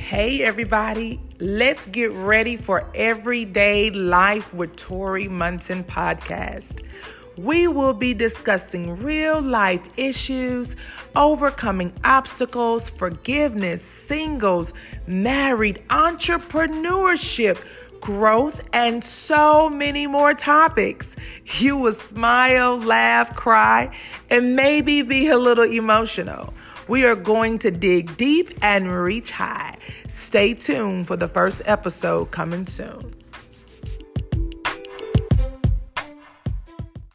Hey, everybody, let's get ready for Everyday Life with Torree Munson podcast. We will be discussing real life issues, overcoming obstacles, forgiveness, singles, married, entrepreneurship, growth, and so many more topics. You will smile, laugh, cry, and maybe be a little emotional. We are going to dig deep and reach high. Stay tuned for the first episode coming soon.